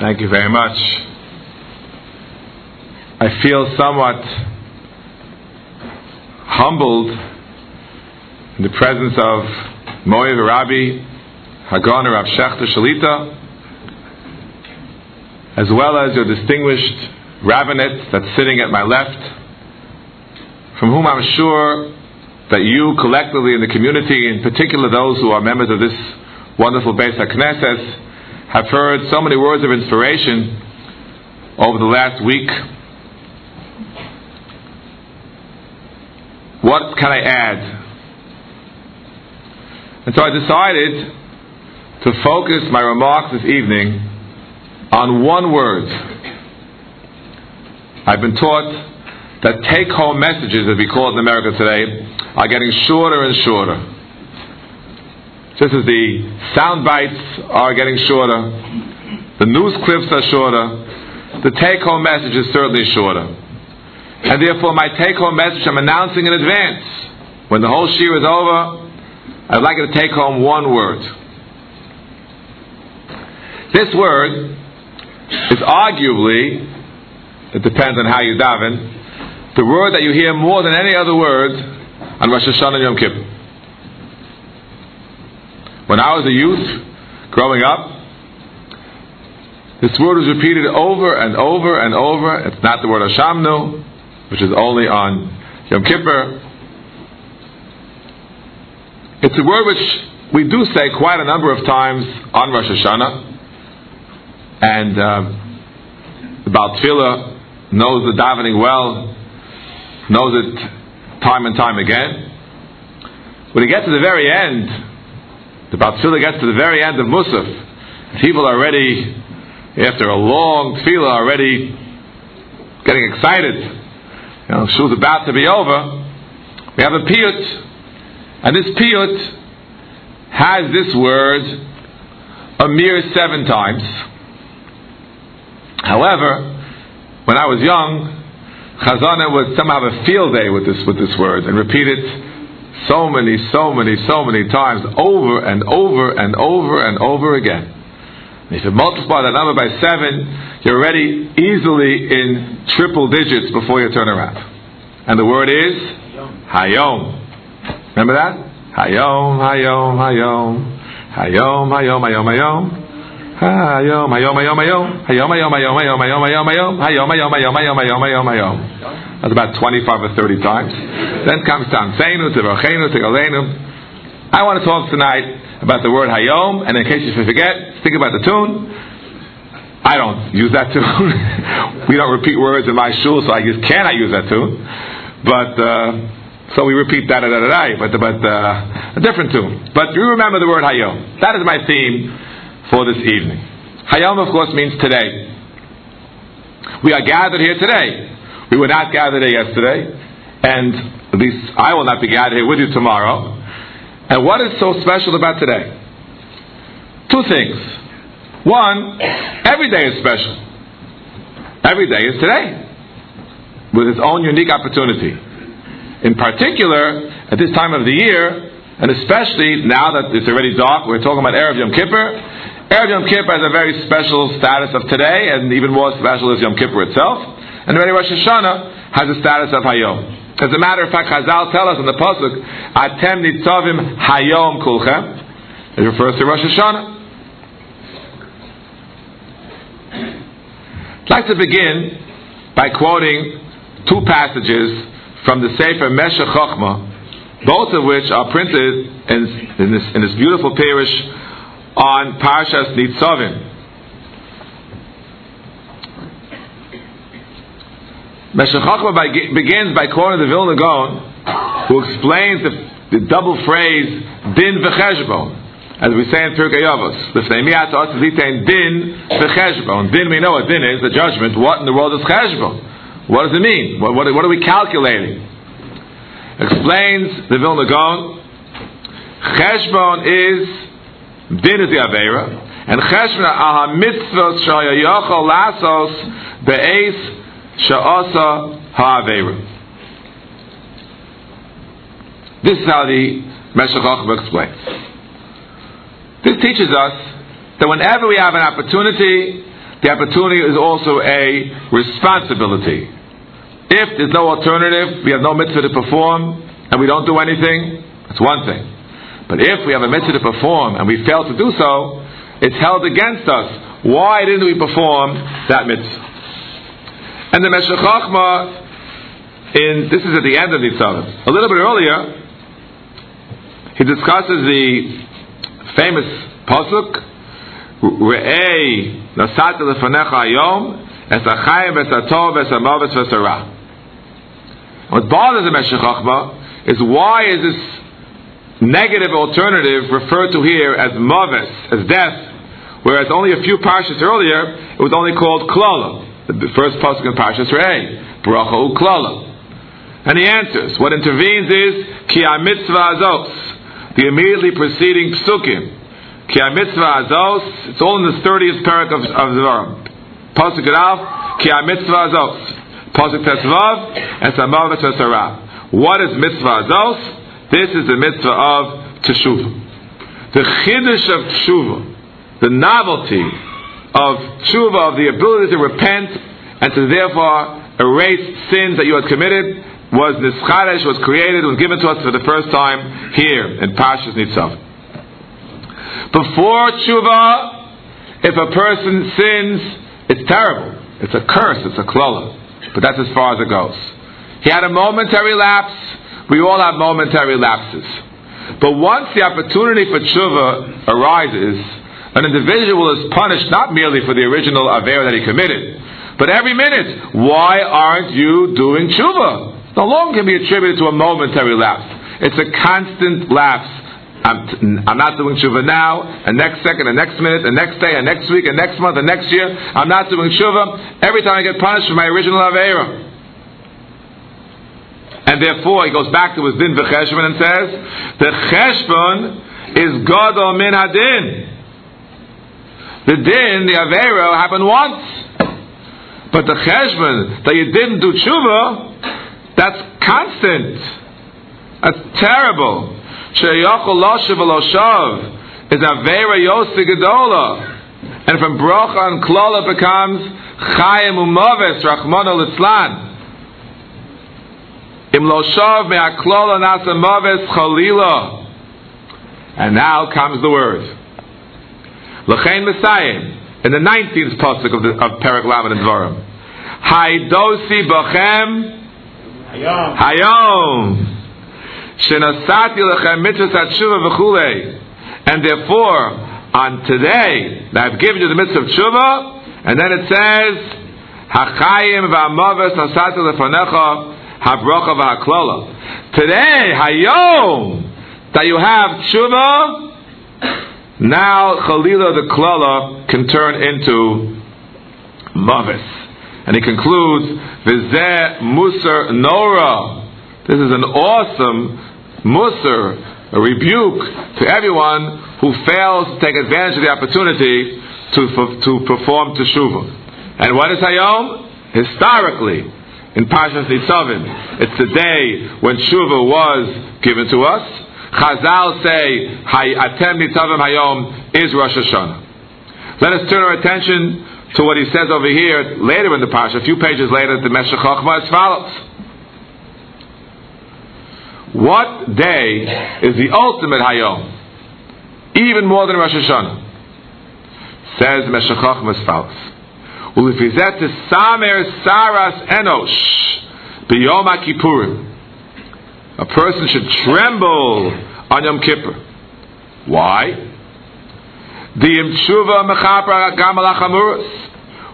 Thank you very much. I feel somewhat humbled in the presence of Moev Rabbi Hagon Rav Schachter Shalita, as well as your distinguished rabbinate that's sitting at my left, from whom I'm sure that you collectively in the community, in particular those who are members of this wonderful Beis HaKnesses, have heard so many words of inspiration over the last week. What can I add? And so I decided to focus my remarks this evening on one word. I've been taught that take home messages, as we call it in America today, are getting shorter and shorter. Just as the sound bites are getting shorter, the news clips are shorter, the take home message is certainly shorter. And therefore, my take home message I'm announcing in advance. When the whole year is over, I'd like you to take home one word. This word is arguably, it depends on how you daven, the word that you hear more than any other word on Rosh Hashanah and Yom Kippur. When I was a youth, growing up, this word was repeated over and over and over. It's not the word Hashamnu, which is only on Yom Kippur. It's a word which we do say quite a number of times on Rosh Hashanah. And uh, Baal Tefillah knows the davening well, knows it time and time again. When he gets to the very end, the Batzila gets to the very end of Musaf, people are already, after a long tefillah, already getting excited. You know, Shul's about to be over. We have a piyut, and this piyut has this word a mere seven times. However, when I was young, Chazana would somehow have a field day with this with this word and repeat it so many, so many, so many times over and over and over and over again. And if you multiply that number by seven, you're already easily in triple digits before you turn around. And the word is Hayom. Remember that? Hayom, Hayom, Hayom, Hayom, Hayom, Hayom, Hayom. היום, היום, היום, היום, היום, היום, היום, היום, היום, היום, היום, היום, היום, היום, היום, היום, היום, היום. That's about 25 or 30 times. Then comes Tanseinu, Tivochenu, Tigalenu. I want to talk tonight about the word Hayom, and in case you forget, think about the tune. I don't use that tune. we don't repeat words in my shul, so I just cannot use that tune. But, uh, so we repeat da da da da da, but, but uh, a different tune. But you remember the word Hayom. That is my theme for this evening. Hayom, of course, means today. We are gathered here today. We were not gathered here yesterday, and at least I will not be gathered here with you tomorrow. And what is so special about today? Two things. One, every day is special. Every day is today, with its own unique opportunity. In particular, at this time of the year, and especially now that it's already dark, we're talking about Erev Yom Kippur, Erev Yom Kippur has a very special status of today, and even more special is Yom Kippur itself. And the Rosh Hashanah has a status of Hayom. As a matter of fact, Chazal tell us in the pasuk, "Atem nitzavim Hayom kulchem." It refers to Rosh Hashanah. I'd like to begin by quoting two passages from the Sefer Meshech Chochmah, both of which are printed in, in, this, in this beautiful parish on Parshas Nitzavim. Meshech begins by quoting the Vilna Gaon, who explains the, the double phrase din v'cheshbon, as we say in Pirkei Avos. Din v'cheshbon. Din, we know what din is, the judgment. What in the world is cheshbon? What does it mean? What, what, what are we calculating? Explains the Vilna Gaon. Cheshbon is Din is the Aveira. And Cheshbon aha mitzvot shayayachal lasos be'ez sha'asa ha'aveira. This is how the Meshech explains. This teaches us that whenever we have an opportunity, the opportunity is also a responsibility. If there's no alternative, we have no mitzvah to perform, and we don't do anything, that's one thing. But if we have a mitzvah to perform and we fail to do so, it's held against us. Why didn't we perform that mitzvah? And the Meshech Chochmah, in this is at the end of the Tzavim. A little bit earlier, he discusses the famous pasuk, "Re'ei nasat lefanecha ayom es achayim v'esatov v'esamavis v'esarah." What bothers the Meshech is why is this negative alternative referred to here as mavis, as death, whereas only a few parshas earlier it was only called klala. The first pasuk in Parshas Re'ei, bracha uklala. And he answers, what intervenes is ki mitzvah azos, the immediately preceding psukim. Ki mitzvah azos, it's all in the 30th parak of, of Dvarim. Pasuk Rav, ki mitzvah azos. Pasuk Tesvav, and Samav. What is mitzvah azos? This is the mitzvah of teshuvah. The chiddush of teshuvah, the novelty of tshuva, of the ability to repent and to therefore erase sins that you had committed, was nischaresh, was created, was given to us for the first time here in Pashas Nitzav. Before tshuva, if a person sins, it's terrible. It's a curse. It's a klala. But that's as far as it goes. He had a momentary lapse. We all have momentary lapses. But once the opportunity for tshuva arises, an individual is punished not merely for the original aver that he committed, but every minute. Why aren't you doing tshuva? No longer can be attributed to a momentary lapse. It's a constant lapse. I'm, I'm not doing tshuva now, and next second, and next minute, and next day, and next week, and next month, and next year. I'm not doing tshuva. Every time I get punished for my original avera. And therefore, he goes back to his din v'cheshbon and says, the cheshbon is gadol min hadin. The din, the Avera, happened once. But the cheshbon that you didn't do tshuva, that's constant. That's terrible. Sheyachol loshav v'loshav is Avera yosi gedola. And from bracha and klala becomes chayim umaves rachmana litzlan. Im loshav me'aklala nasa maves chalila. And now comes the word. L'chein Messiah, in the 19th pasuk of, the, of Perak Lamed and Dvarim. Haidosi bachem hayom. Shenasati lechem mitzvah tshuva v'chulei. And therefore, on today, I've given you the mitzvah of tshuva, and then it says, Hachayim v'amaves nasati lefanecha habrocha v'haklala. Today, hayom, that you have tshuva, now Khalila the Klala can turn into Mavis. And he concludes, Vizeh Musar Nora. This is an awesome Musar, a rebuke to everyone who fails to take advantage of the opportunity to, to perform Teshuvah. And what is Hayom? Historically, in Parshas Nitzavim, it's the day when Shuvah was given to us. Chazal say, Atem Nitzavim Hayom is Rosh Hashanah. Let us turn our attention to what he says over here later in the Parsha, a few pages later, the Meshech Chochmah as follows. What day is the ultimate Hayom? Even more than Rosh Hashanah. Says Meshech Chochmah as follows. Ulifizet Samer Saras Enosh B'Yom HaKippurim a person should tremble on Yom Kippur. Why?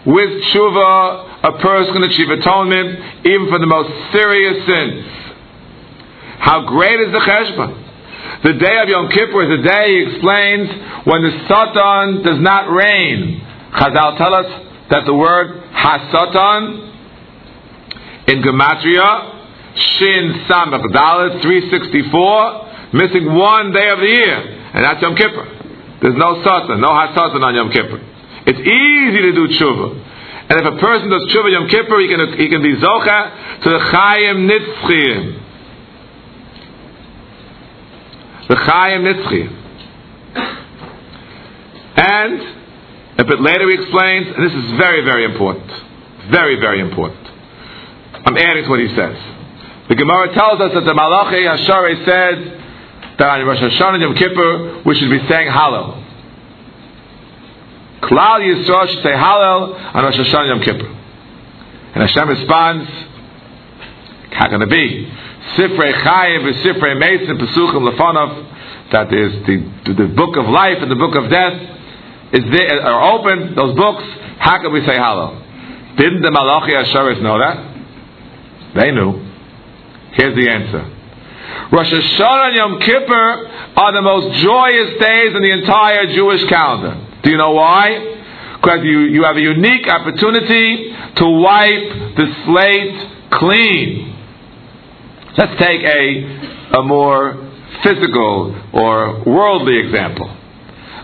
With tshuva, a person can achieve atonement even for the most serious sins. How great is the cheshbon? The day of Yom Kippur is the day, he explains, when the Satan does not reign. Chazal tell us that the word Hasatan in Gematria Shin Samach Dalet 364, missing one day of the year, and that's Yom Kippur. There's no Satan, no Hasatan on Yom Kippur. It's easy to do tshuva. And if a person does tshuva Yom Kippur, he can, he can be zocha to the Chayim Nitzchiyim. The Chayim Nitzchiyim. And Uh, A bit later he explains, and this is very, very important. Very, very important. I'm adding to what he says. The Gemara tells us that the Malachi Hashare said that on Rosh Hashanah and Yom Kippur we should be saying Hallel. Klal Yisrael should say Hallel on Rosh Hashanah and Yom Kippur. And Hashem responds, how can it be? Sifrei Chaim v'Sifrei Mason Pesuchim Lefanov, that is the, the book of life and the book of death is there, uh, are open, those books, how can we say Hallel? Didn't the Malachi Asheris know that? They knew. Here's the answer. Rosh Hashanah and Yom Kippur are the most joyous days in the entire Jewish calendar. Do you know why? Because you, you have a unique opportunity to wipe the slate clean. Let's take a, a more physical or worldly example.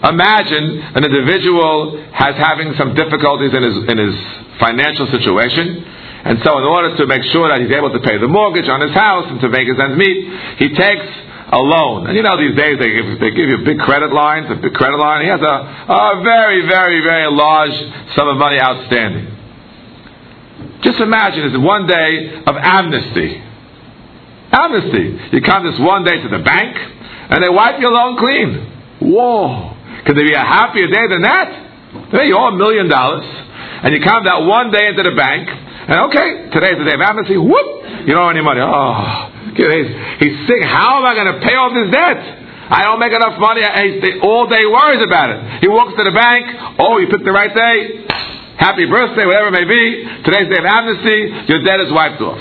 Imagine an individual has having some difficulties in his, in his financial situation and so, in order to make sure that he's able to pay the mortgage on his house and to make his ends meet, he takes a loan. And you know, these days they give, they give you big credit lines, a big credit line. He has a, a very, very, very large sum of money outstanding. Just imagine it's one day of amnesty. Amnesty. You come this one day to the bank and they wipe your loan clean. Whoa. Could there be a happier day than that? They you owe a million dollars and you come that one day into the bank and okay, today's the day of amnesty. Whoop! You don't have any money. Oh, he's, he's sick. How am I going to pay off this debt? I don't make enough money. All day worries about it. He walks to the bank. Oh, you picked the right day. Happy birthday, whatever it may be. Today's the day of amnesty. Your debt is wiped off.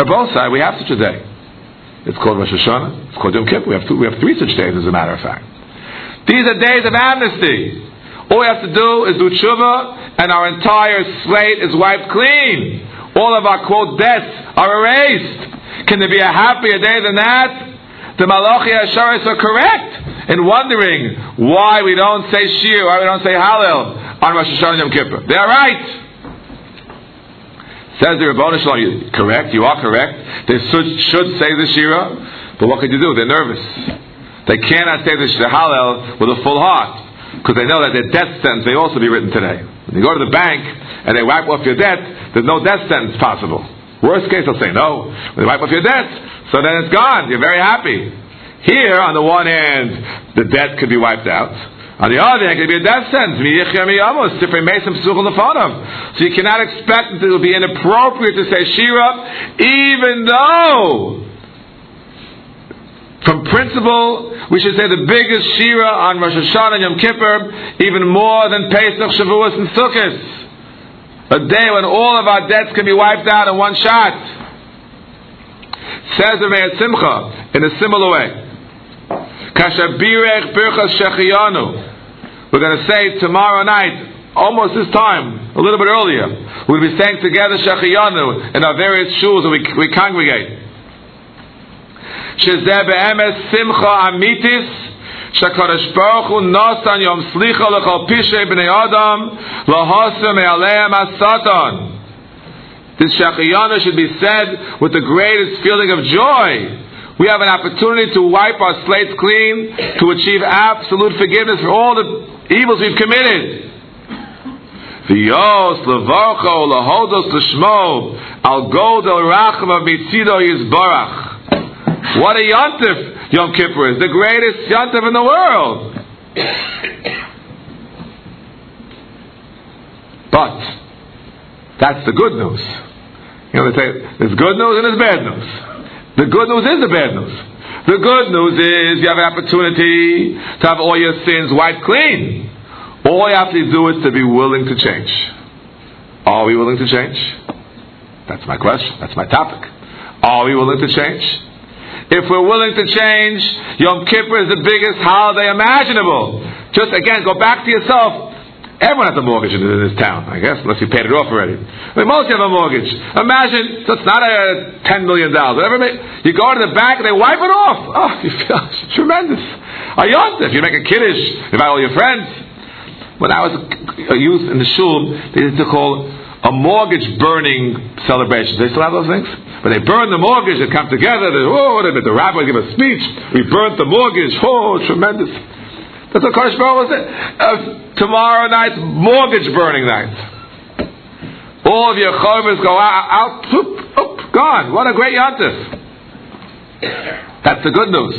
Rabbosai, we have such a day. It's called Rosh Hashanah. It's called Yom Kippur. We have, we have three such days, as a matter of fact. These are days of amnesty. All we have to do is do tshuva, and our entire slate is wiped clean. All of our quote debts are erased. Can there be a happier day than that? The Malachi Asharis are correct in wondering why we don't say Shir, why we don't say Hallel on Rosh Hashanah Yom Kippur. They are right. Says the Rabbanu Shalom, correct, you are correct. They should, should say the Shira, but what could you do? They're nervous. They cannot say the Hallel with a full heart because they know that their death sentence may also be written today. When you go to the bank and they wipe off your debt, there's no death sentence possible. Worst case, they'll say no. They wipe off your debt, so then it's gone. You're very happy. Here, on the one hand, the debt could be wiped out. On the other hand, it could be a death sentence. So you cannot expect that it will be inappropriate to say Shira, even though from principle, we should say the biggest Shira on Rosh Hashanah and Yom Kippur, even more than Pesach, Shavuos, and Sukkot. A day when all of our debts can be wiped out in one shot. Says the Meir Simcha in a similar way. Kashabirech Birchas Shechiyanu. We're going to say tomorrow night, almost this time, a little bit earlier, we'll be saying together Shechiyanu in our various shuls that we, we congregate. שזה באמת שמחה אמיתיס שהקדוש ברוך הוא נוסן יום סליחה לכל פשעי בני אדם להוסר מעליהם השטן This Shechiyana should be said with the greatest feeling of joy. We have an opportunity to wipe our slates clean, to achieve absolute forgiveness for all the evils we've committed. V'yos levarcho lahodos l'shmo al godel rachma mitzido yizbarach. What a Yontif Yom Kippur is, the greatest Yontif in the world. But that's the good news. You know, they say there's good news and there's bad news. The good news is the bad news. The good news is you have an opportunity to have all your sins wiped clean. All you have to do is to be willing to change. Are we willing to change? That's my question. That's my topic. Are we willing to change? If we're willing to change, Yom Kippur is the biggest holiday imaginable. Just again, go back to yourself. Everyone has a mortgage in this town, I guess, unless you paid it off already. I mean, most have a mortgage. Imagine, so it's not a $10 million. Whatever you go to the bank and they wipe it off. Oh, you feel it's tremendous. A yontif, you make a kiddush, invite all your friends. When I was a youth in the shul, they used to call a mortgage burning celebration. They still have those things? When they burn the mortgage, they come together, they, oh, they, the rabbi give a speech, we burnt the mortgage, oh, tremendous. That's what Kodesh Baruch said. Uh, tomorrow night's mortgage burning night. All of your chorvers go out, out whoop, whoop, gone. What a great yontif. That's the good news.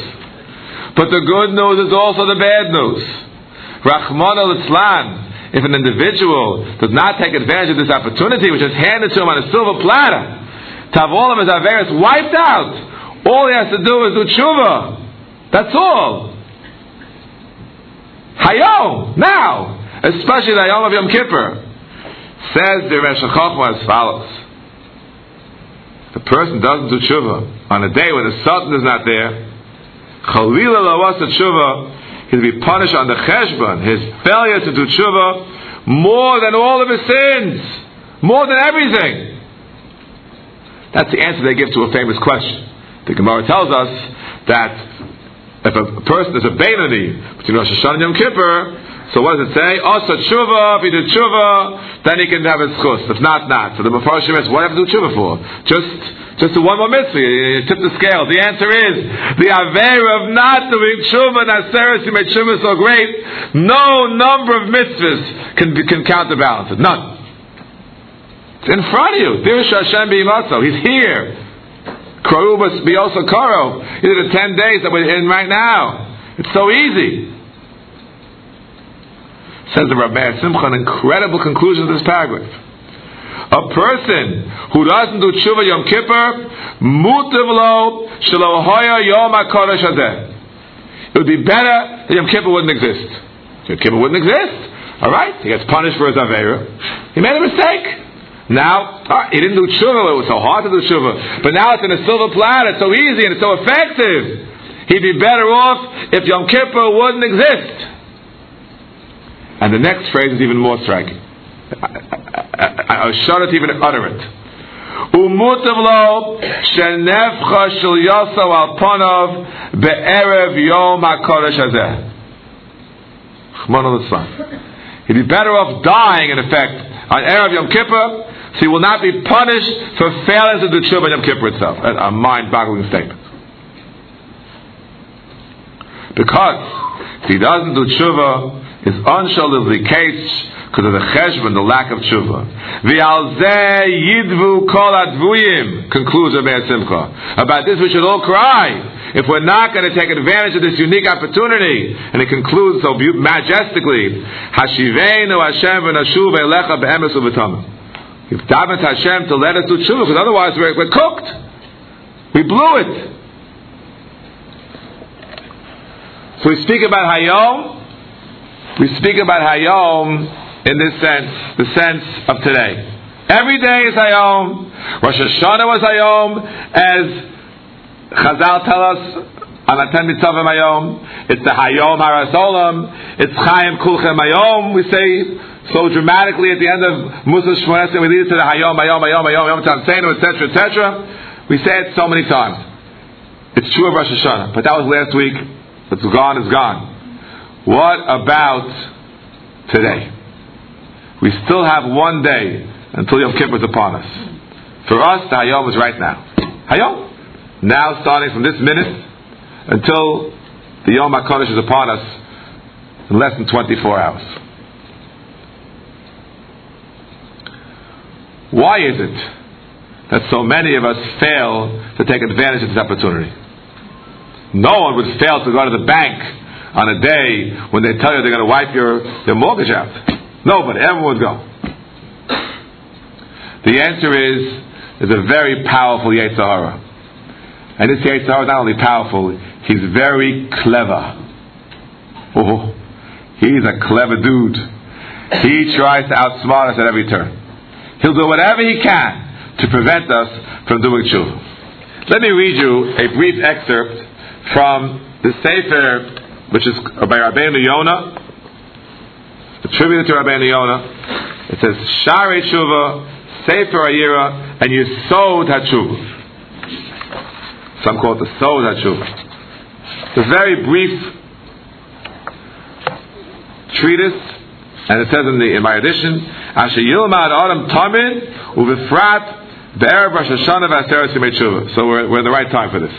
But the good news is also the bad news. Rahman al if an individual does not take advantage of this opportunity, which is handed to him on a silver platter, to have all of his wiped out, all he has to do is do tshuva. That's all. Hayom, now, especially the Yom of Yom Kippur, says the Rosh Chochmah as follows. The person doesn't do tshuva on a day when the Satan is not there, Chalila lawasa tshuva, he'll be punished on the cheshbon, his failure to do tshuva, more than all of his sins, more than everything. That's the answer they give to a famous question. The Gemara tells us that if a person is a Beinani between Rosh Hashanah and Yom Kippur, so what does it say? Also tshuva, if he did tshuva, then he can have his chus. If not, not. So the Mepharshim is, what do you have to do tshuva for? Just just one more mitzvah. You tip the scale. The answer is the aver of not doing tshuva naseres. You made tshuva so great. No number of mitzvahs can can counterbalance it. None. It's in front of you. Dir Hashem b'imatzo. He's here. Karubas biosa karo. He did the ten days that we're in right now. It's so easy. Says the Rabbi Simcha, an incredible conclusion to this paragraph. A person who doesn't do tshuva Yom Kippur, mutav lo shelo hoya yom hakodesh. It would be better that Yom Kippur wouldn't exist. Yom Kippur wouldn't exist. All right, he gets punished for his avera. He made a mistake. Now, ah, he didn't do tshuva. It was so hard to do tshuva. But now it's in a silver platter. It's so easy and it's so effective. He'd be better off if Yom Kippur wouldn't exist. And the next phrase is even more striking. I was shudder to even utter it. Umutav lo shenefcha shel yoso al ponov be'erev yom HaKodesh hazeh. He'd be better off dying, in effect, on Erev Yom Kippur, so he will not be punished for failing to do tshuva Yom Kippur itself. A mind-boggling statement. Because if he doesn't do tshuva, his unshal is the case because of the cheshbon, the lack of tshuva. V'al yidvu kol advuyim, concludes Rabbi Simcha. About this we should all cry. If we're not going to take advantage of this unique opportunity, and it concludes so majestically, Hashiveinu Hashem v'nashuv elecha be'emes u'v'tamim. We've davened Hashem to let us do tshuva, because otherwise we're, we're cooked. We blew it. So we speak about Hayom. We speak about Hayom in this sense, the sense of today. Every day is Hayom. Rosh Hashanah was Hayom, as Chazal tell us on Atem Nitzavim Hayom. It's the Hayom Harasolam. It's Chaim Kulchem Hayom. We say so dramatically at the end of Musa Shmones, and we lead it to the Hayom, Hayom, Hayom, Hayom, Hayom Tamseinu, etc., etc. We say it so many times. It's true of Rosh Hashanah, but that was last week. It's gone, it's gone. What about today? We still have one day until Yom Kippur is upon us. For us, the Hayom is right now. Hayom. Now, starting from this minute until the Yom HaKodesh is upon us in less than 24 hours. Why is it that so many of us fail to take advantage of this opportunity? No one would fail to go to the bank on a day when they tell you they're going to wipe your, your mortgage out. Nobody, everyone would go. The answer is, is a very powerful Yetzer Hara. And this Yetzer Hara is not only powerful, he's very clever. Oh, he's a clever dude. He tries to outsmart us at every turn. He'll do whatever he can to prevent us from doing tshuva. Let me read you a brief excerpt from the Sefer, which is by Rabbeinu Yonah, attributed to Rabbi Yonah. It says Shaarei Tshuva, Sefer HaYirah, and you Yesod HaTshuva. Some call it the Sod HaTshuva. It's a very brief treatise, and it says in, the, in my edition, Asher Yilmad Adam Tamid Uvifrat Be'er Hashanah V'Aseret Yimei Tshuva. So we're, we're in the right time for this.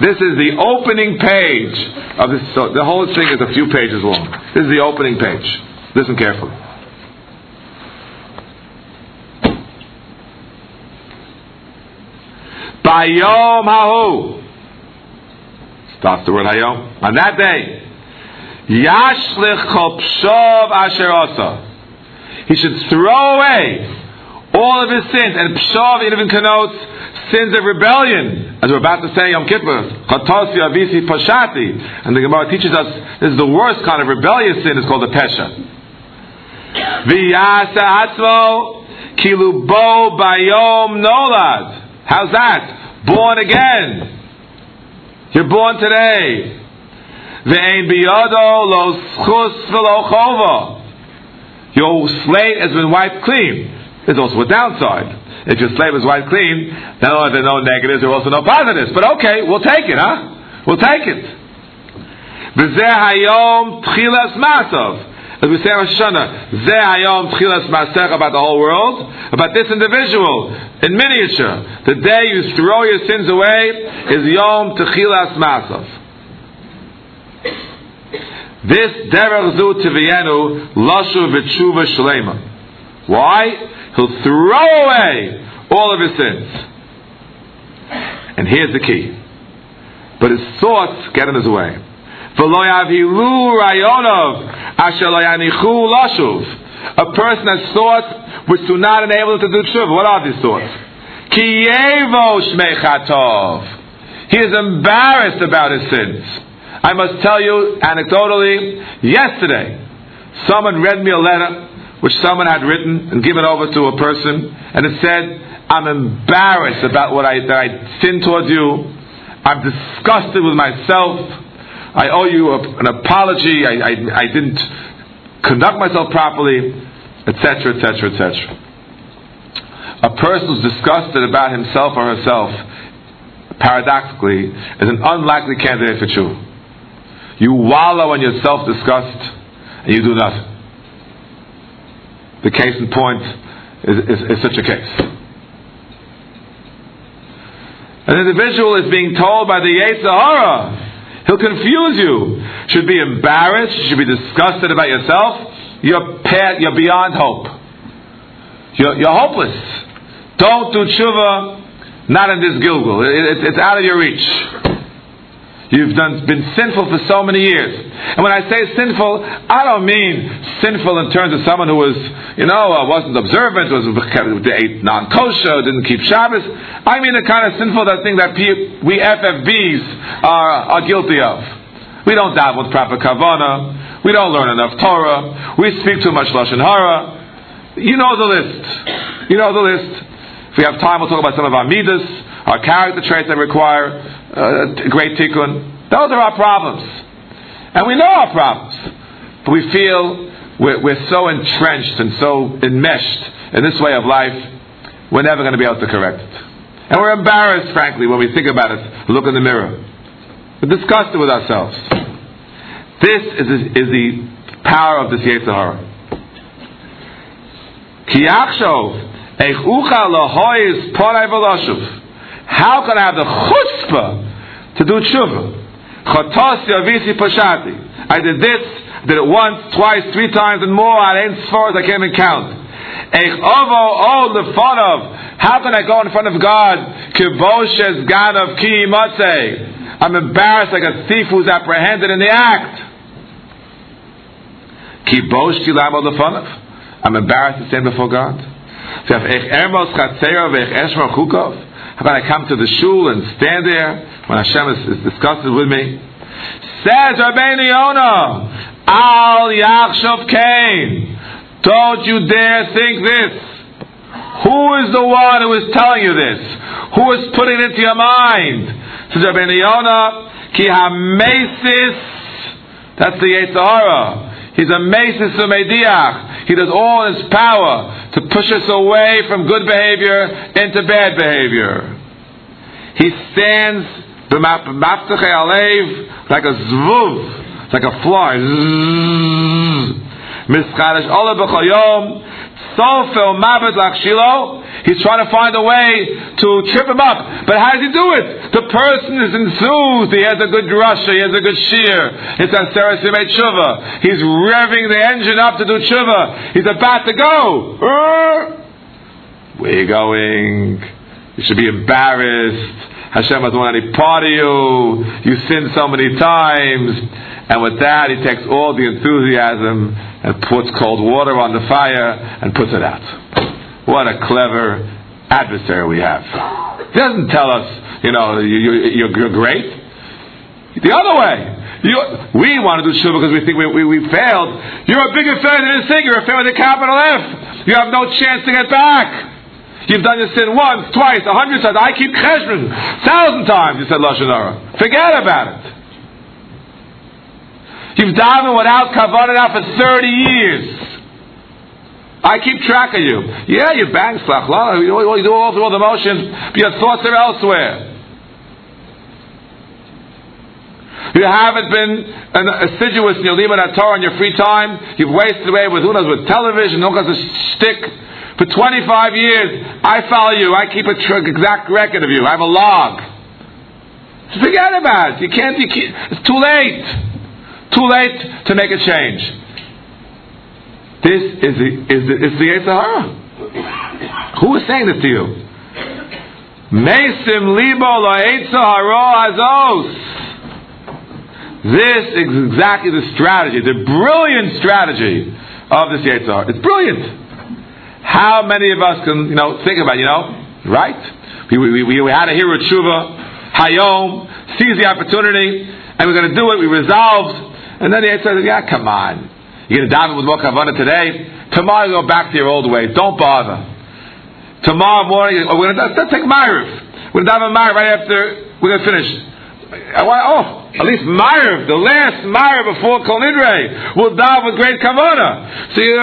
This is the opening page of this. So the whole thing is a few pages long. This is the opening page. Listen carefully. Bayom Hahu. Starts the word Hayom. On that day, Yashlich Kol Pshov Asher Asa. He should throw away all of his sins. And Pshov even connotes sins of rebellion. As we're about to say Yom Kippur. Chatosi Avisi Pashati. And the Gemara teaches us this is the worst kind of rebellious sin. It's called the Pesha. Bayom Nolad. How's that? Born again. You're born today. Ve'ein biyado lo schus v'lo chova. Your slate has been wiped clean. There's also a downside. If your slate was wiped clean, oh, there are no negatives, there are also no positives. But okay, we'll take it, huh? We'll take it. V'zeh hayom tchilas masov. As we say Hashanah, Zeh Hayom Tchilas Masech about the whole world, about this individual in miniature. The day you throw your sins away is Yom Tchilas Masach. This Derech Zu Tivienu Lashu V'Tshuva Shlema. Why? He'll throw away all of his sins. And here's the key. But his thoughts get in his way. A person has thoughts which do not enable him to do tshuva. What are these thoughts? He is embarrassed about his sins. I must tell you anecdotally, yesterday, someone read me a letter which someone had written and given over to a person, and it said, I'm embarrassed about what I, that I sinned towards you. I'm disgusted with myself. I owe you a, an apology. I, I, I didn't conduct myself properly, etc., etc., etc. A person who's disgusted about himself or herself, paradoxically, is an unlikely candidate for true. You wallow in your self disgust and you do nothing. The case in point is, is, is such a case. An individual is being told by the Yetzer Hara He'll confuse you. Should be embarrassed. Should be disgusted about yourself. You're, you're beyond hope. You're, you're, hopeless. Don't do tshuva, not in this Gilgul. It, it, it's out of your reach. You've done, been sinful for so many years. And when I say sinful, I don't mean sinful in terms of someone who was, you know, uh, wasn't observant, was ate non-kosher, didn't keep Shabbos. I mean the kind of sinful that thing that we FFBs are, are guilty of. We don't dive with proper kavana. We don't learn enough Torah. We speak too much lashon hara. You know the list. You know the list. If we have time, we'll talk about some of our midas, our character traits that require uh, great tikkun. Those are our problems. And we know our problems. But we feel we're, we're so entrenched and so enmeshed in this way of life, we're never going to be able to correct it. And we're embarrassed, frankly, when we think about it, look in the mirror. We're disgusted with ourselves. This is, is the power of this Yetzer Hara. How can I have the chutzpah to do tshuva? Chatos yavisi pashati. I did this, did it once, twice, three times, and more. I ain't far as I can't even count. Eich ovo o lefonov. How can I go in front of God? Kiboshes ganav ki matzeh. I'm embarrassed like a thief who's apprehended in the act. Kibosh kilamo lefonov. I'm embarrassed to stand before God. How about I come to the shul and stand there when Hashem is, is discussed with me? Says Rabbeinu Yonah, Al Yachshav Cain. Don't you dare think this. Who is the one who is telling you this? Who is putting it into your mind? Says Rabbeinu Yonah, Ki HaMesis. That's the Yetzer Hara. He's a Mesis Umediach. He does all his power to push us away from good behavior into bad behavior. He stands like a zvuv, like a fly. Mischadish Ola B'chayom. Sofel Mabed Lakshilo. He's trying to find a way to trip him up. But how does he do it? The person is enthused. He has a good drasha. He has a good shear. It's Aseret Yimei Tshuva. He's revving the engine up to do Tshuva. He's about to go. Where are you going? You should be embarrassed. Hashem doesn't want any part of you. You sinned so many times. And with that, he takes all the enthusiasm and puts cold water on the fire and puts it out. What a clever adversary we have. He doesn't tell us, you know, you, are great. The other way. You, we want to do tshuva because we think we, we, we, failed. You're a bigger failure than a sin. You're a failure with a capital F. You have no chance to get back. You've done your sin once, twice, a hundred times. I keep cheshbon, thousand times. You said lashon hara. Forget about it. You've davened without kavanah now for thirty years. I keep track of you. Yeah, you bang slach you, do all all the motions, but your thoughts are elsewhere. You haven't been an assiduous in your limud Torah in your free time. You've wasted away with who knows with television, who knows with stick. For 25 years, I follow you. I keep a tr- exact record of you. I have a log. So forget about it. You can't, you can't. It's too late. Too late to make a change. This is the, is the, is the. Who is saying this to you? Mesim libo azos. This is exactly the strategy, the brilliant strategy of this Yetzer Hara. It's brilliant. How many of us can, you know, think about, you know, right? We, we, we, we had a hero tshuva, hayom, seize the opportunity, and we're going to do it. We resolved, and then the answer says, yeah, come on. You're going to dive with more kavana today. Tomorrow go back to your old ways. Don't bother. Tomorrow morning, oh, we're going to take Ma'ariv. We're going to dive on Ma'ariv right after we're going to finish. I want, oh, at least Ma'ariv, the last Ma'ariv before Kol Nidre, will dive with great kavana. So you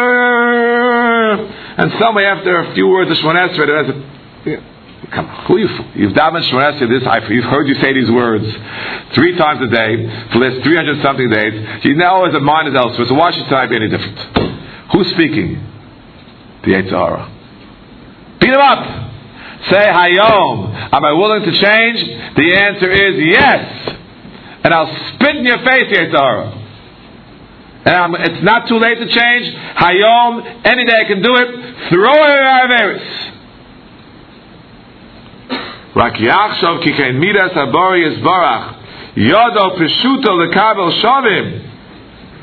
and somewhere after a few words of Shemon Esrei, come on, who you, you've davened Shemon Esrei this, you've heard you say these words three times a day for the last 300 something days. You now as a mind is elsewhere, so why should tonight be any different? Who's speaking? The Yetzer Hara. Beat him up! Say Hayom. Am I willing to change? The answer is yes. And I'll spit in your face, Yetzer Hara. And it's not too late to change. Hayom, any day I can do it. Throw away Averis. Rak yachshav kikein midas habori barach. Yodo peshuto lekabel shavim.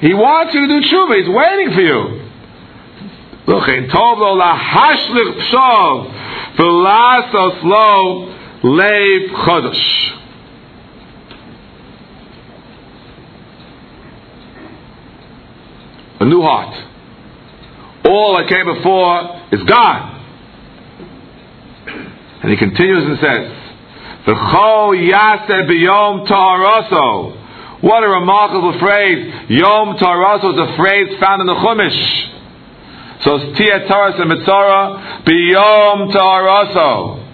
He wants you to do tshuva. He's waiting for you. Luchin tov lo lahashlich pshov v'lasos lo leiv chodosh. a new heart. All that came before is gone. And he continues and says, V'cho yaseh b'yom ta'araso. What a remarkable phrase. Yom ta'araso is a phrase found in the Chumash. So it's Tia Taras and Mitzara b'yom ta'araso.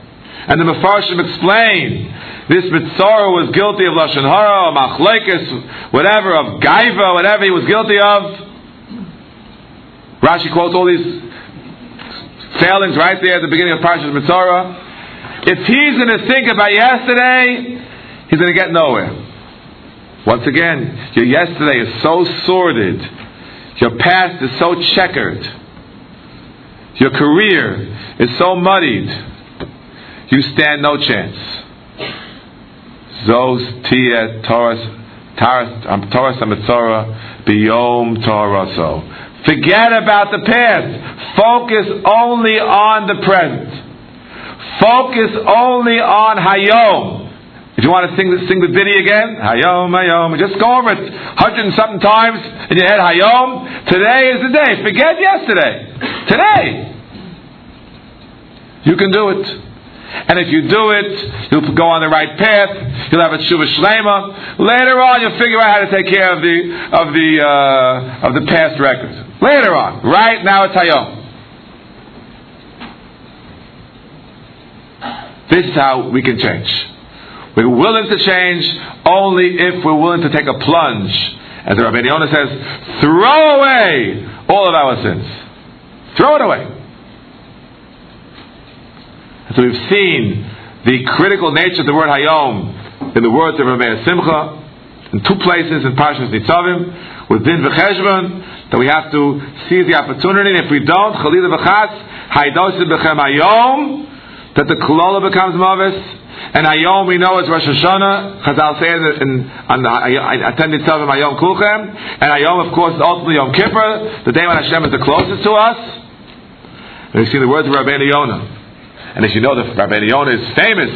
And the Mefarshim explain this Mitzara was guilty of Lashon Hara, Machlekes, whatever, of Gaiva, whatever he was guilty of. Rashi quotes all these failings right there at the beginning of Parshas Mitzorah. If he's going to think about yesterday, he's going to get nowhere. Once again, your yesterday is so sordid. Your past is so checkered. Your career is so muddied. You stand no chance. Zos tia Taurus Taurus um, Taurus Mitzorah Biyom Tauraso. Forget about the past. Focus only on the present. Focus only on Hayom. If you want to sing the, sing the ditty again, Hayom, Hayom, just go over it hundred and something times in your head, Hayom. Today is the day. Forget yesterday. Today. You can do it. And if you do it, you'll go on the right path. You'll have a tshuva shlema. Later on, you'll figure out how to take care of the of the uh, of the past records. Later on. Right now it's Hayom. This is how we can change. We're willing to change only if we're willing to take a plunge. As the Rabbi Yonah says, throw away all of our sins. Throw it away. So we've seen the critical nature of the word Hayom in the words of Rabbi Simcha in two places in Parshas Nitzavim with Din V'Cheshbon that we have to seize the opportunity. And if we don't, Chalila B'Chas, Haidosid B'Chem Hayom, that the Kolola becomes Mavis, and Hayom we know is Rosh Hashanah. Chazal say in, in on the Atem Nitzavim Hayom Kulchem, and Hayom of course is ultimately Yom Kippur, the day when Hashem is the closest to us. And we see the words of Rabbeinu Yonah. And as you know, the Rabbeinu Yonah is famous,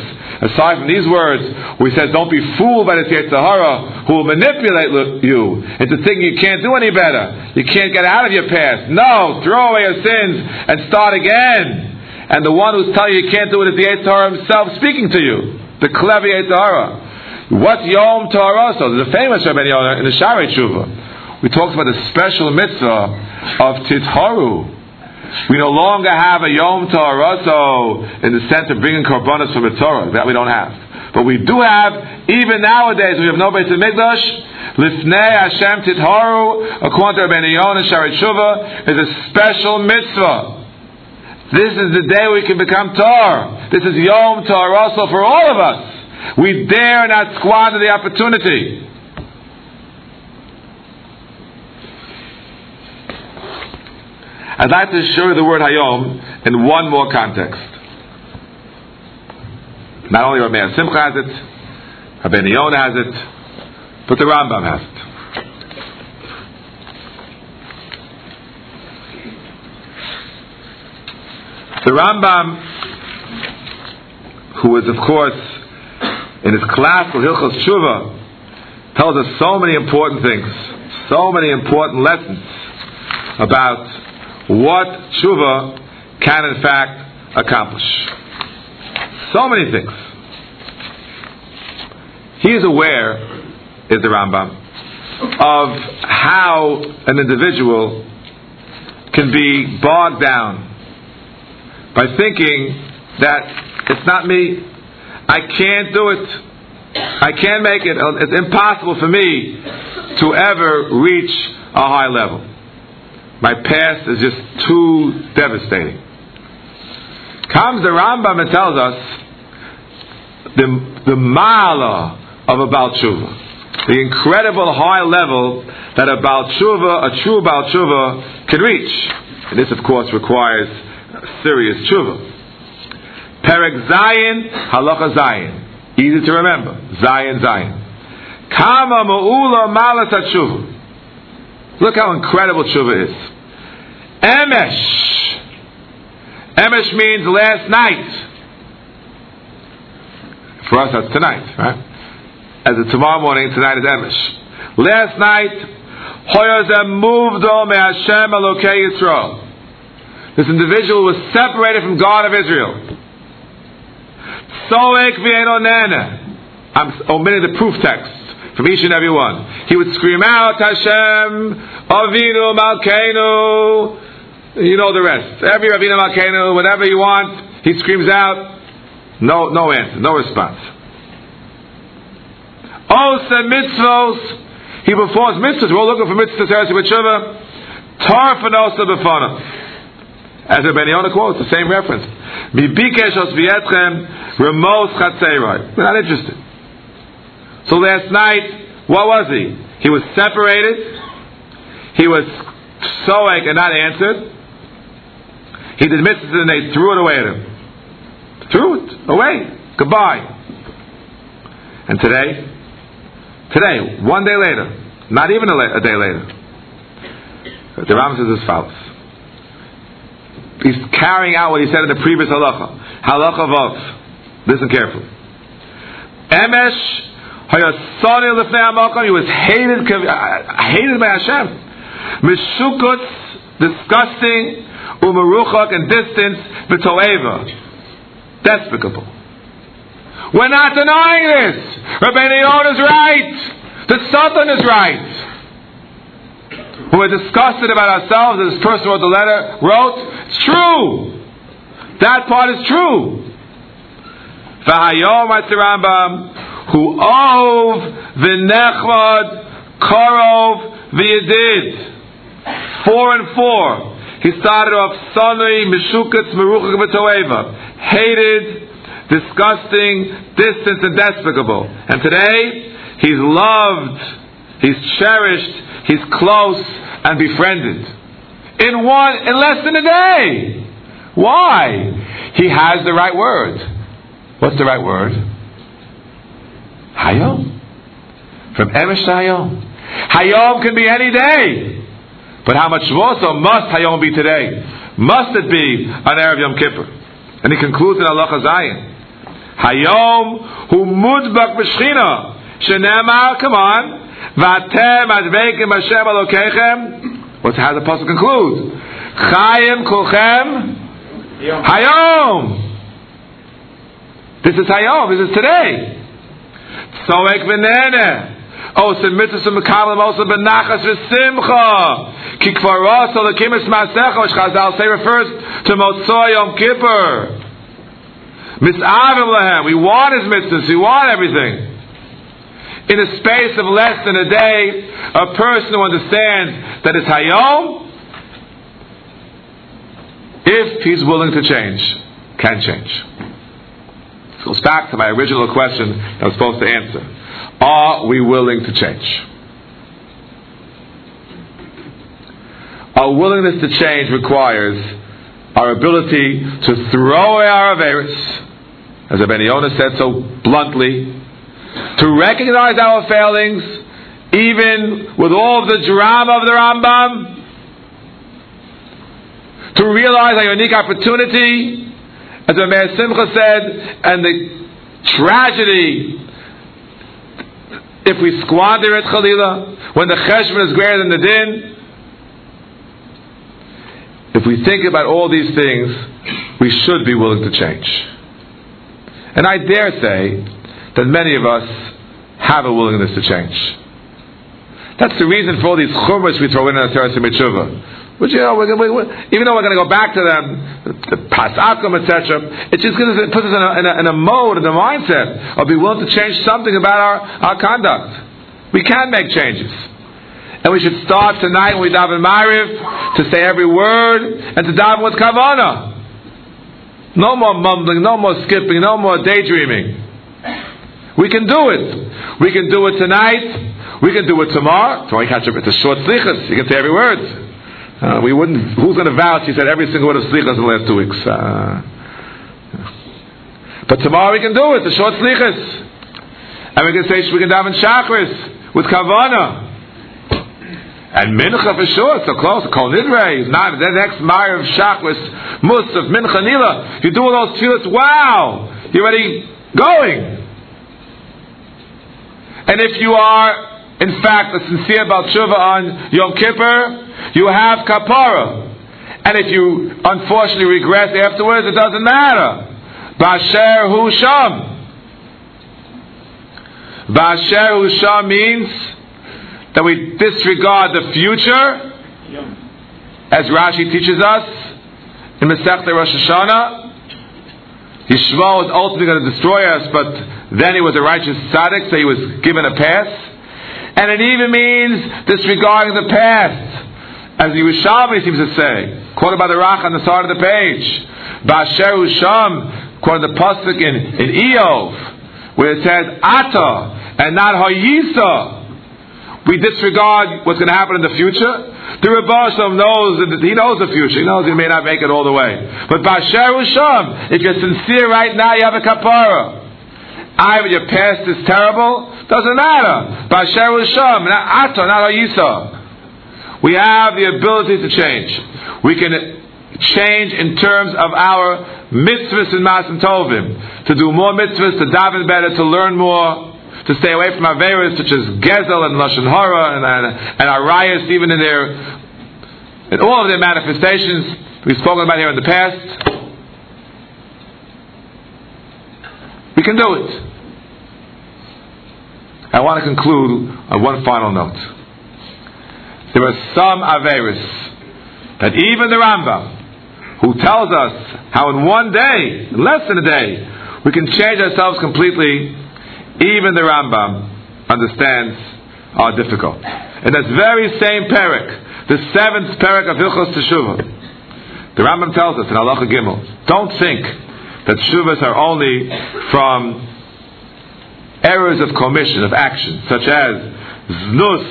aside from these words, where he says, Don't be fooled by the Yetzer Hara who will manipulate you into thinking you can't do any better. You can't get out of your past. No, throw away your sins and start again. And the one who's telling you you can't do it is the Yetzer Hara himself speaking to you, the clever Yetzer Hara. What Yom Torah? So there's a famous Yonah in the Shaarei Tshuva. We talked about the special mitzvah of Titharu we no longer have a Yom Torah so in the sense of bringing korbanos from the Torah. That we don't have. But we do have, even nowadays, we have no Beit Mikdash. Lifnei Hashem Titharu, according to Rabbi Yonah Shaarei Tshuva, is a special mitzvah. This is the day we can become Torah. This is Yom Torah also for all of us. We dare not squander the opportunity. I'd like to show you the word Hayom in one more context. Not only Rabbi Simcha has it, Rabbi Yonah has it, but the Rambam has it. The Rambam, who is of course in his class classical Hilchos Tshuva, tells us so many important things, so many important lessons about what tshuva can in fact accomplish. So many things. He is aware, is the Rambam, of how an individual can be bogged down by thinking that it's not me, I can't do it, I can't make it, uh, it's impossible for me to ever reach a high level. My past is just too devastating. Comes the Rambam and tells us the, the mala of a Baal the incredible high level that a Baal a true Baal can reach. And this, of course, requires serious Tshuva. Perek Zayin, Halacha Zayin. Easy to remember. Zion, Zion. Kama Ma'ula Malas Tshuva. Look how incredible tshuva is. Emesh. Emesh means last night. For us, that's tonight, right? As of tomorrow morning, tonight is Emesh. Last night, Hoyazem moved on Hashem Elokei Yisrael. This individual was separated from God of Israel. I'm omitting the proof text from each and every one. He would scream out, Hashem, Avinu Malkeinu. You know the rest. Every Avinu Malkeinu, whatever you want, he screams out. No, no answer, no response. Osa mitzvos. He performs mitzvahs. We're all looking for mitzvahs. Heresy b'tshuva. As Rabbi Yonah quotes, the same reference. We're not interested. So last night, what was he? He was separated. He was soak and not answered. He did mitzvahs and they threw it away at him. Threw it away. Goodbye. And today, today, one day later, not even a, la- a day later, the Ram says as follows. He's carrying out what he said in the previous halacha. Halacha vav. Listen carefully. Emesh he was hated, uh, hated by Hashem. Mishukutz, disgusting, umaruchak, and distance, b'toeva. Despicable. We're not denying this. Rabbi Yonah is right. The Satan is right. We're disgusted about ourselves, this person wrote the letter, wrote, it's true. That part is true. V'hayom Rambam, who ov v'nechvad karov v'yedid. Four and four. He started off Sonoi, Meshukatz, Meruchak, B'Toeva. Hated, disgusting, distant, and despicable. And today, he's loved, he's cherished, he's close, and befriended. In one, in less than a day. Why? He has the right word. What's the right word? Hayom. From Emesh to Hayom. Hayom can be any day. But how much more so must Hayom be today? Must it be on Erev Yom Kippur? And he concludes in Allah Zayin. Hayom hu mudbak b'shchina. Shenemar, come on. Vatem adveikim Hashem alokechem. What's, how the apostle conclude? Chayim kulchem. Hayom. This is Hayom. This is today. Tzorek v'nene. Oh, so mitzvah mekalim also benachas v'simcha. Ki kvaros o lekimis masecha, which Chazal say refers to Motzoi Yom Kippur. Mis'avim lehem. We want his mitzvahs. We want everything. In a space of less than a day, a person who understands that it's Hayom, if he's willing to change, can change. This goes back to my original question I was supposed to answer. Are we willing to change? Our willingness to change requires our ability to throw away our Averis, as Rabbi Yonah said so bluntly, to recognize our failings, even with all of the drama of the Rambam, to realize our unique opportunity, as the Meir Simcha said, and the tragedy if we squander it, Khalila, when the cheshbon is greater than the din. If we think about all these things, we should be willing to change. And I dare say that many of us have a willingness to change. That's the reason for all these chumras we throw in our Mitzvah. Which, you know, we're, we're, even though we're going to go back to them, the, the pasakum, etc., it just it puts us in a, in, a, in a mode, in a mindset of be willing to change something about our, our conduct. We can make changes. And we should start tonight when we daven Mariv to say every word and to daven with kavana. No more mumbling, no more skipping, no more daydreaming. We can do it. We can do it tonight. We can do it tomorrow. Tomorrow you catch up. It's a short slichas. You can say every word. Uh, we wouldn't. Who's going to vouch? He said every single word of slichas in the last two weeks. Uh, but tomorrow we can do it. The short slichas, and we can say we can daven Shachris with kavana. And mincha for sure, so close. Kol nidrei is not the next Meyer of Shachris, Musaf, mincha nila. You do all those tefillahs, wow, you're already going. And if you are, in fact, a sincere Balshuva on Yom Kippur, you have kapara. And if you unfortunately regress afterwards, it doesn't matter. Basher Hu Sham. Basher Hu Sham means that we disregard the future, as Rashi teaches us in Masechta Rosh Hashanah. Yishmael was ultimately going to destroy us, but then he was a righteous tzaddik, so he was given a pass. And it even means disregarding the past, as the Yerushalmi seems to say, quoted by the Rach on the side of the page. Basher Usham, quoted the pasuk in, in Iyov, where it says Ata and not Hayisa. We disregard what's going to happen in the future. The Rebbe knows that he knows the future. He knows he may not make it all the way. But Basher Usham, if you're sincere right now, you have a kapara. Either your past is terrible, doesn't matter. Basher Usham, not Ata, not Hayisa. We have the ability to change. We can change in terms of our mitzvahs and masim tovim. To do more mitzvahs, to daven better, to learn more to stay away from Averas such as Gezel and Lashon Hara and, and, and even in their, in all of their manifestations we've spoken about here in the past. We can do it. I want to conclude on one final note. There are some Averis that even the Rambam, who tells us how in one day, in less than a day, we can change ourselves completely even the Rambam understands are difficult. In that very same parak, the seventh parak of Hilchos Teshuvah. The Rambam tells us in Halacha Gimel, don't think that Shuvas are only from errors of commission, of action, such as Znus,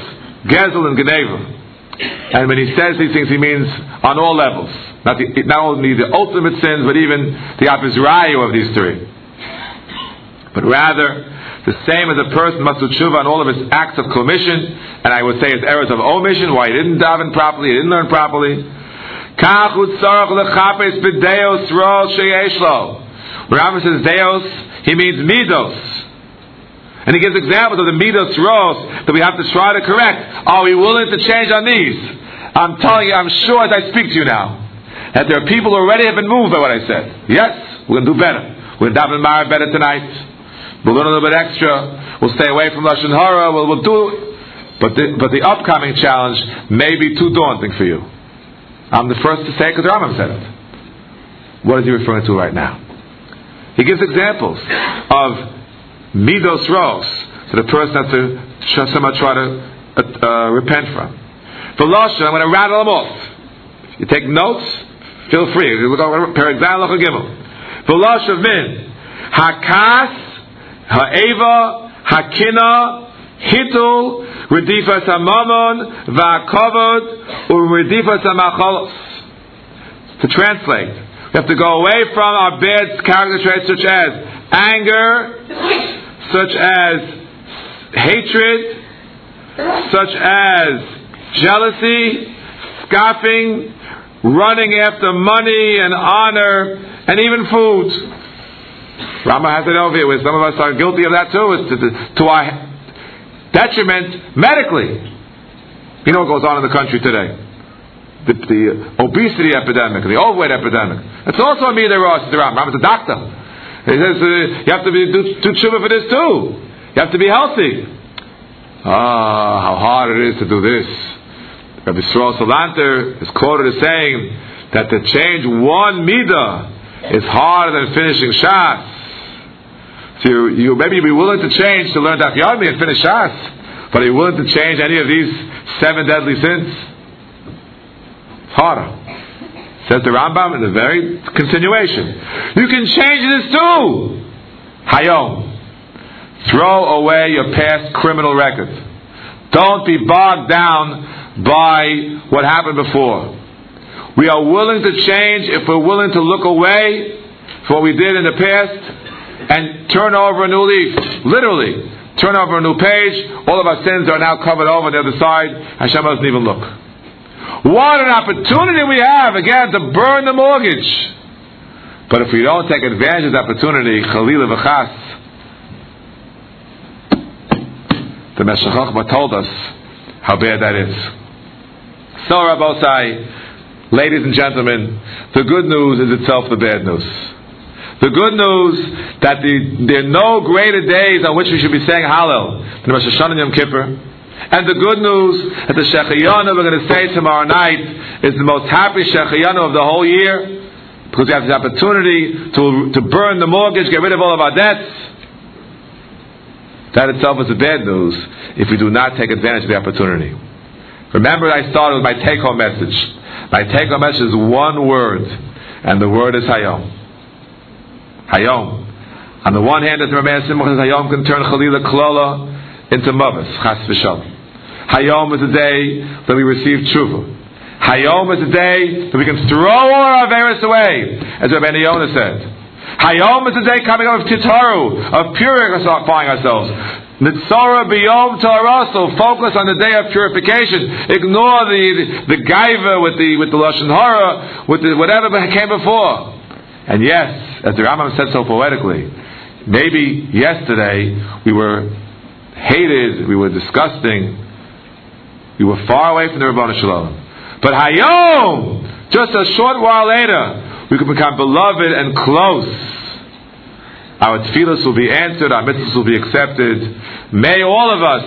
Gezel, and Geneva. And when he says these things, he means on all levels. Not, the, not only the ultimate sins, but even the apizrayu of these three. But rather, the same as a person must do tshuva on all of his acts of commission, and I would say his errors of omission, why he didn't daven properly, he didn't learn properly. When Rambam says deos, he means midos. And he gives examples of the midos ros that we have to try to correct. Are we willing to change on these? I'm telling you, I'm sure as I speak to you now, that there are people who already have been moved by what I said. Yes, we're going to do better. We're going to daven Mara better tonight. We'll learn a little bit extra. We'll stay away from Lashon Hara. We'll, we'll do, but the, but the upcoming challenge may be too daunting for you. I'm the first to say because Rambam said it. What is he referring to right now? He gives examples of midos ros that a person has to somehow try to uh, uh, repent from. For Lashon, I'm going to rattle them off. You take notes, feel free. You look over Perek Zayin Gimel. For Lashon min, hakas ha'eva, hakina, hitul, redifas hamamon, va'kovod, uredifas hamacholos. To translate, we have to go away from our bad character traits such as anger, such as hatred, such as jealousy, scoffing, running after money and honor, and even food. Rama has it over here some of us are guilty of that too. It's to, to, to our detriment medically. You know what goes on in the country today? The, the obesity epidemic, the overweight epidemic. It's also a midah rosh. The a doctor. He says uh, you have to be do, do tshuva for this too. You have to be healthy. Ah, how hard it is to do this. Rabbi Yisrael Salanter is quoted as saying that to change one midah is harder than finishing Shas. So you, you maybe be willing to change to learn Daf and finish Shas, but are you willing to change any of these seven deadly sins? It's harder. Says the Rambam in the very continuation. You can change this too. Hayom. Throw away your past criminal record. Don't be bogged down by what happened before. We are willing to change if we're willing to look away from what we did in the past and turn over a new leaf. Literally, turn over a new page. All of our sins are now covered over on the other side. Hashem doesn't even look. What an opportunity we have, again, to burn the mortgage. But if we don't take advantage of the opportunity, Khalil V'chas, the Meshech told us how bad that is. So, Rabbosai, ladies and gentlemen, the good news is itself the bad news. The good news that the, there are no greater days on which we should be saying Hallel than Rosh Hashanah and Yom Kippur. And the good news that the Shechayana we're going to say tomorrow night is the most happy Shechayana of the whole year because we have the opportunity to, to burn the mortgage, get rid of all of our debts. That itself is the bad news if we do not take advantage of the opportunity. Remember, I started with my take home message. My take home message is one word, and the word is Hayom. Hayom. On the one hand, as Rabbi Simcha says, Hayom can turn Chalila Klola into Mavis, Chas V'Shalom. Hayom is a day that we receive tshuva. Hayom is a day that we can throw all our Averis away, as Rabbi Yonah said. Hayom is a day coming up of Titaru, of purifying ourselves. Nitzara biyom taraso. Focus on the day of purification. Ignore the the, the gaiva with the with the lashon hara, with the, whatever came before. And yes, as the Rambam said so poetically, maybe yesterday we were hated, we were disgusting, we were far away from the Ribono Shel Olam. But Hayom, just a short while later, we could become beloved and close. Our tefillahs will be answered, our mitzvahs will be accepted. May all of us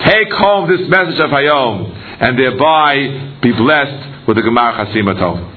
take home this message of Hayom and thereby be blessed with the Gemar Chasim Tov.